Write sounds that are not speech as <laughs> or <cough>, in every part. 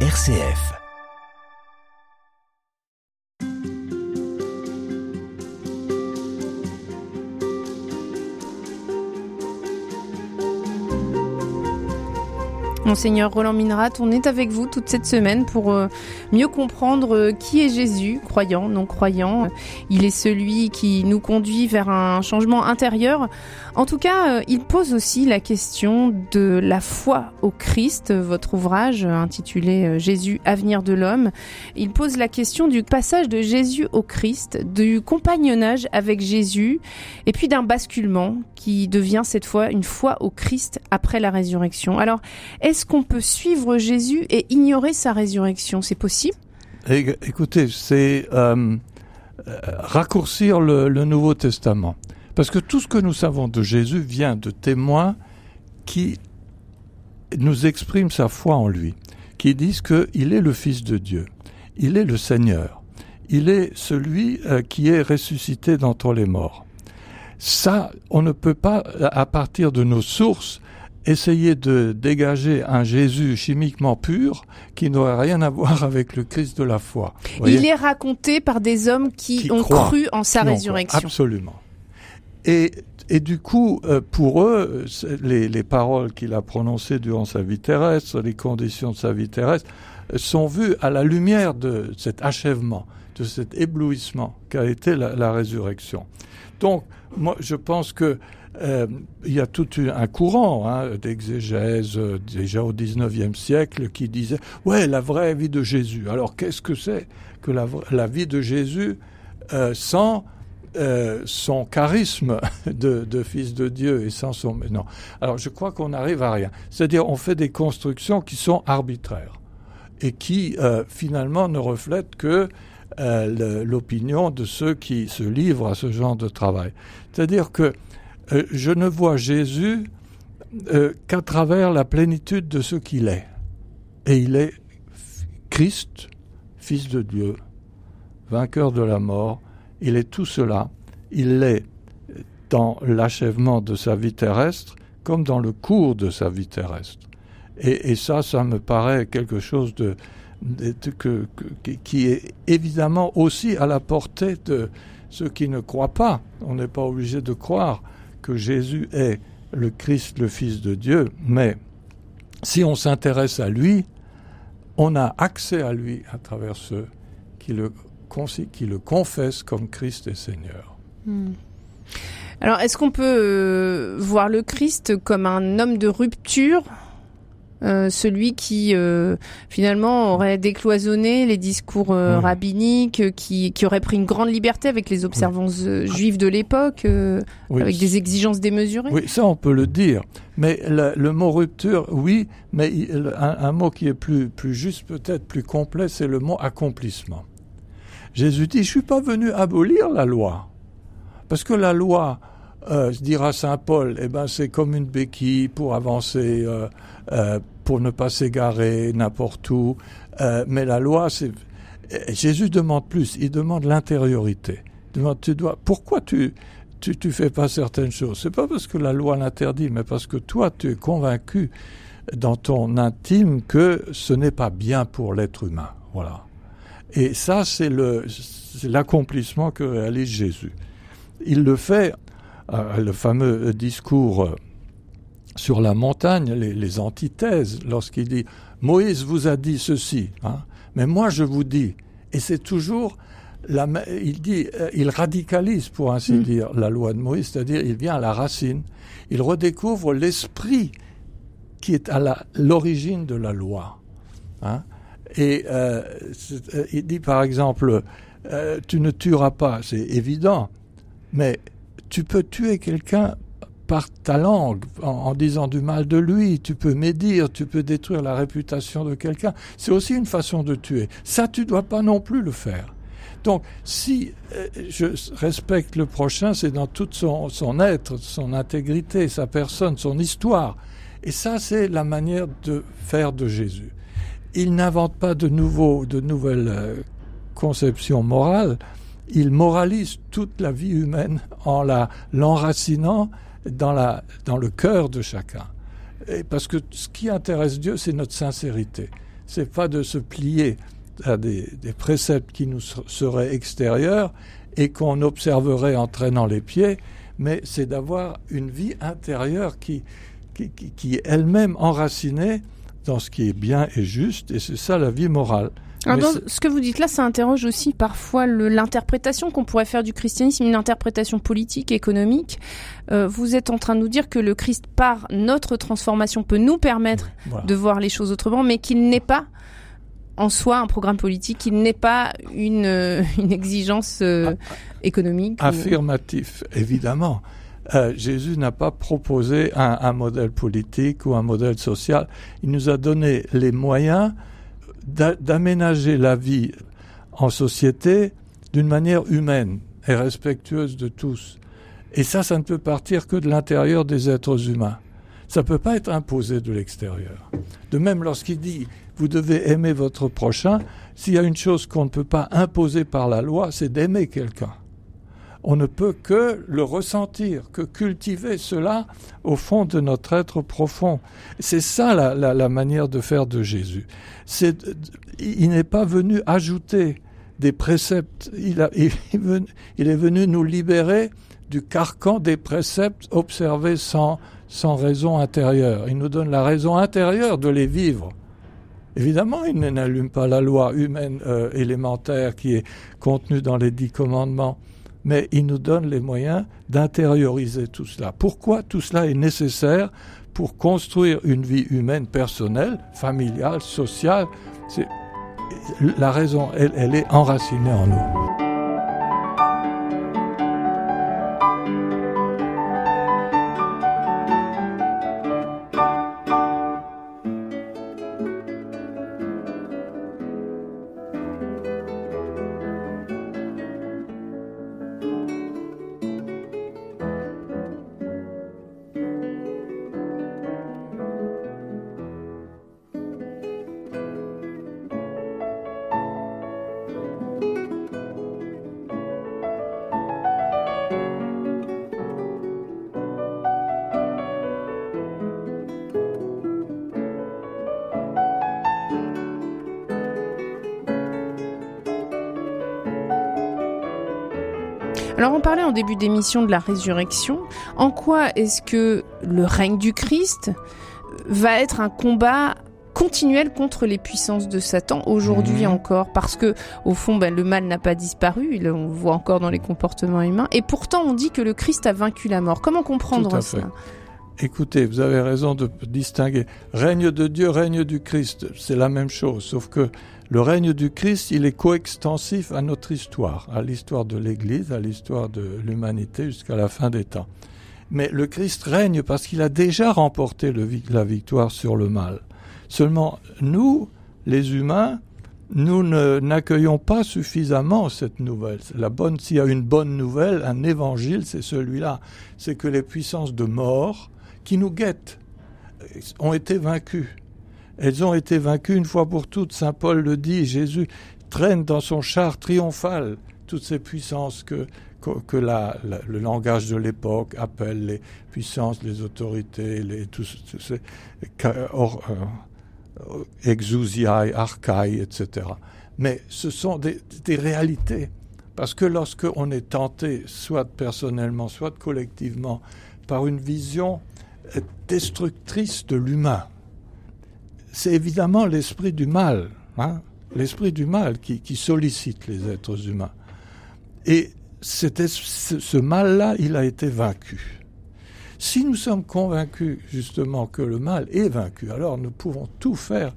RCF. Monseigneur Roland Minerat, on est avec vous toute cette semaine pour euh, mieux comprendre euh, qui est Jésus, croyant, non croyant. Il est celui qui nous conduit vers un changement intérieur. En tout cas, euh, il pose aussi la question de la foi au Christ, votre ouvrage intitulé Jésus, avenir de l'homme. Il pose la question du passage de Jésus au Christ, du compagnonnage avec Jésus, et puis d'un basculement qui devient cette fois une foi au Christ après la résurrection. Alors, est-ce qu'on peut suivre Jésus et ignorer sa résurrection? C'est possible? Écoutez, c'est euh, euh, raccourcir le, Nouveau Testament. Parce que tout ce que nous savons de Jésus vient de témoins qui nous expriment sa foi en lui, qui disent qu'il est le Fils de Dieu, il est le Seigneur, il est celui euh, qui est ressuscité d'entre les morts. Ça, on ne peut pas, à partir de nos sources, essayer de dégager un Jésus chimiquement pur qui n'aurait rien à voir avec le Christ de la foi. Il est raconté par des hommes qui, ont cru en sa résurrection. Absolument. Et, du coup, euh, pour eux, les, les paroles qu'il a prononcées durant sa vie terrestre, les conditions de sa vie terrestre, sont vues à la lumière de cet achèvement, de cet éblouissement qu'a été la, résurrection. Donc, moi, je pense que euh, il y a tout un courant hein, d'exégèse euh, déjà au XIXe siècle qui disait ouais la vraie vie de Jésus. Alors qu'est-ce que c'est que la, vie de Jésus euh, sans euh, son charisme de, fils de Dieu et sans son non. Alors je crois qu'on n'arrive à rien. C'est-à-dire on fait des constructions qui sont arbitraires et qui euh, finalement ne reflètent que l'opinion de ceux qui se livrent à ce genre de travail. C'est-à-dire que euh, je ne vois Jésus euh, qu'à travers la plénitude de ce qu'il est. Et il est Christ, Fils de Dieu, vainqueur de la mort. Il est tout cela. Il l'est dans l'achèvement de sa vie terrestre comme dans le cours de sa vie terrestre. Et, ça, ça me paraît quelque chose de, qui est évidemment aussi à la portée de ceux qui ne croient pas. On n'est pas obligé de croire que Jésus est le Christ, le Fils de Dieu, mais si on s'intéresse à lui, on a accès à lui à travers ceux qui le, qui le confessent comme Christ et Seigneur. Hmm. Alors, est-ce qu'on peut euh, voir le Christ comme un homme de rupture euh, celui qui euh, finalement aurait décloisonné les discours euh, rabbiniques, qui, qui, aurait pris une grande liberté avec les observances juives de l'époque, avec des exigences démesurées? Oui, ça on peut le dire. Mais le, mot rupture, oui, mais un, un, mot qui est plus, plus juste, peut-être plus complet, c'est le mot accomplissement. Jésus dit, je suis pas venu abolir la loi, parce que la loi, euh, dira Saint Paul, eh ben c'est comme une béquille pour avancer, euh, euh, pour ne pas s'égarer n'importe où. Euh, mais la loi, c'est Jésus demande plus. Il demande l'intériorité. Pourquoi tu tu tu fais pas certaines choses? C'est pas parce que la loi l'interdit, mais parce que toi tu es convaincu dans ton intime que ce n'est pas bien pour l'être humain. Voilà. Et ça, c'est l'accomplissement que réalise Jésus. Il le fait euh, le fameux discours euh, sur la montagne, les, antithèses, lorsqu'il dit Moïse vous a dit ceci, hein, mais moi je vous dis, et c'est toujours la, il dit, euh, il radicalise pour ainsi mm. dire la loi de Moïse, c'est-à-dire il vient à la racine, il redécouvre l'esprit qui est à l'origine de la loi. Hein, et euh, il dit par exemple, euh, tu ne tueras pas, c'est évident, mais tu peux tuer quelqu'un par ta langue, en, disant du mal de lui, tu peux médire, tu peux détruire la réputation de quelqu'un. C'est aussi une façon de tuer. Ça, tu dois pas non plus le faire. Donc, si euh, je respecte le prochain, c'est dans tout son, son être, son intégrité, sa personne, son histoire. Et ça, c'est la manière de faire de Jésus. Il n'invente pas de nouveaux, de nouvelles euh, conceptions morales il moralise toute la vie humaine en la l'enracinant dans la dans le cœur de chacun. Et parce que ce qui intéresse Dieu, c'est notre sincérité. c'est pas de se plier à des, des préceptes qui nous seraient extérieurs et qu'on observerait en traînant les pieds, mais c'est d'avoir une vie intérieure qui, qui, qui, qui est elle-même enracinée dans ce qui est bien et juste, et c'est ça la vie morale. Ce que vous dites là, ça interroge aussi parfois l'interprétation qu'on pourrait faire du christianisme, une interprétation politique, économique. Euh, vous êtes en train de nous dire que le Christ, par notre transformation, peut nous permettre voilà. de voir les choses autrement, mais qu'il n'est pas en soi un programme politique, qu'il n'est pas une, euh, <laughs> une exigence euh, économique. Affirmatif, ou... évidemment. Euh, Jésus n'a pas proposé un, un, modèle politique ou un modèle social. Il nous a donné les moyens d'aménager la vie en société d'une manière humaine et respectueuse de tous. Et ça, ça ne peut partir que de l'intérieur des êtres humains. Ça ne peut pas être imposé de l'extérieur. De même, lorsqu'il dit vous devez aimer votre prochain, s'il y a une chose qu'on ne peut pas imposer par la loi, c'est d'aimer quelqu'un. On ne peut que le ressentir, que cultiver cela au fond de notre être profond. C'est ça la, manière de faire de Jésus. Il n'est pas venu ajouter des préceptes, <laughs> il, est venu, nous libérer du carcan des préceptes observés sans, sans raison intérieure. Il nous donne la raison intérieure de les vivre. Évidemment, il n'allume pas la loi humaine euh, élémentaire qui est contenue dans les dix commandements, mais il nous donne les moyens d'intérioriser tout cela. Pourquoi tout cela est nécessaire pour construire une vie humaine personnelle, familiale, sociale? La raison, elle, elle est enracinée en nous. Alors on parlait en début d'émission de la résurrection. En quoi est-ce que le règne du Christ va être un combat continuel contre les puissances de Satan aujourd'hui mmh. encore? Parce que au fond ben, le mal n'a pas disparu. On le voit encore dans les comportements humains. Et pourtant on dit que le Christ a vaincu la mort. Comment comprendre ça? Écoutez, vous avez raison de distinguer règne de Dieu, règne du Christ, c'est la même chose, sauf que le règne du Christ, il est coextensif à notre histoire, à l'histoire de l'Église, à l'histoire de l'humanité jusqu'à la fin des temps. Mais le Christ règne parce qu'il a déjà remporté la victoire sur le mal. Seulement, nous, les humains, nous n'accueillons pas suffisamment cette nouvelle. La bonne, s'il y a une bonne nouvelle, un évangile, c'est celui-là. C'est que les puissances de mort qui nous guettent ont été vaincues. Elles ont été vaincues une fois pour toutes. Saint Paul le dit, Jésus traîne dans son char triomphal toutes ces puissances que, que, le langage de l'époque appelle les puissances, les autorités, les, tous, tous euh, etc. Mais ce sont des, des réalités. Parce que lorsqu'on est tenté, soit personnellement, soit collectivement, par une vision destructrice de l'humain, c'est évidemment l'esprit du mal, hein, l'esprit du mal qui, sollicite les êtres humains. Et c'était ce mal-là, il a été vaincu. Si nous sommes convaincus justement que le mal est vaincu, alors nous pouvons tout faire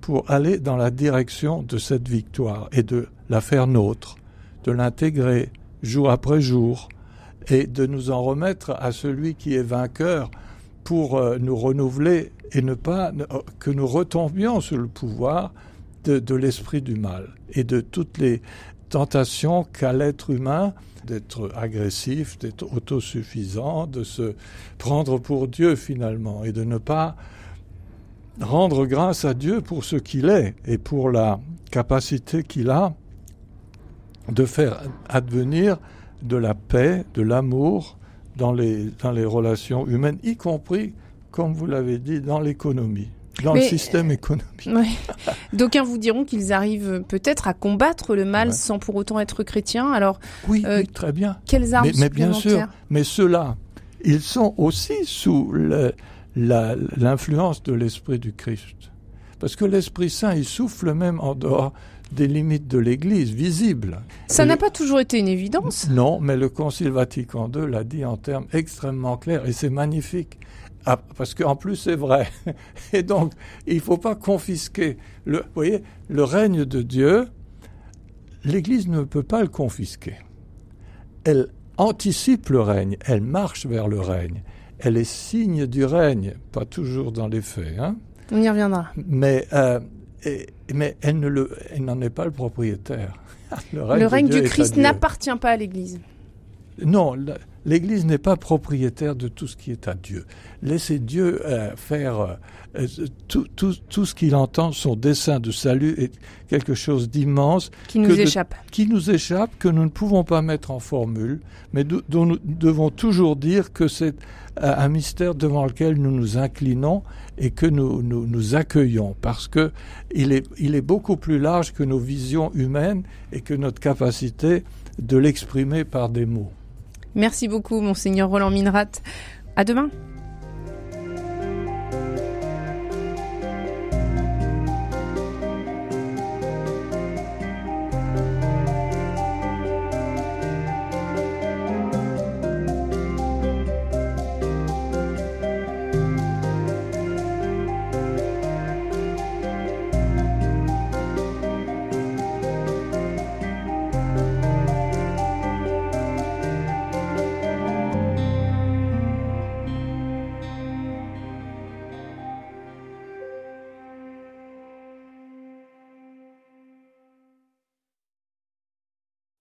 pour aller dans la direction de cette victoire et de la faire nôtre, de l'intégrer jour après jour et de nous en remettre à celui qui est vainqueur pour euh, nous renouveler et ne pas euh, que nous retombions sur le pouvoir de, de l'esprit du mal et de toutes les tentations qu'a l'être humain d'être agressif, d'être autosuffisant, de se prendre pour Dieu finalement et de ne pas rendre grâce à Dieu pour ce qu'il est et pour la capacité qu'il a de faire advenir de la paix, de l'amour, dans les, dans les relations humaines, y compris, comme vous l'avez dit, dans l'économie. dans le système économique. Oui. <laughs> D'aucuns vous diront qu'ils arrivent peut-être à combattre le mal sans pour autant être chrétiens. Alors, oui, oui très bien. Quelles armes mais, mais bien sûr, mais ceux-là, ils sont aussi sous l'influence de l'Esprit du Christ. Parce que l'Esprit Saint, il souffle même en dehors des limites de l'Église, visibles. Ça n'a pas toujours été une évidence. Non, mais le Concile Vatican II l'a dit en termes extrêmement clairs, et c'est magnifique. Ah, parce qu'en plus c'est vrai. <laughs> Et donc, il ne faut pas confisquer. Le, vous voyez, le règne de Dieu, l'Église ne peut pas le confisquer. Elle anticipe le règne, elle marche vers le règne, elle est signe du règne, pas toujours dans les faits. Hein. On y reviendra. Mais, euh, mais elle, ne le, elle n'en est pas le propriétaire. <laughs> Le règne, du Christ n'appartient pas à l'Église. Non, l'Église n'est pas propriétaire de tout ce qui est à Dieu. Laissez Dieu euh, faire euh, tout, tout, tout, ce qu'il entend, son dessein de salut est quelque chose d'immense. Qui nous échappe. qui nous échappe, que nous ne pouvons pas mettre en formule, mais dont nous devons toujours dire que c'est euh, un mystère devant lequel nous nous inclinons et que nous, nous, nous accueillons, parce que il est, il est beaucoup plus large que nos visions humaines et que notre capacité de l'exprimer par des mots. Merci beaucoup, Monseigneur Roland Minrat. À demain.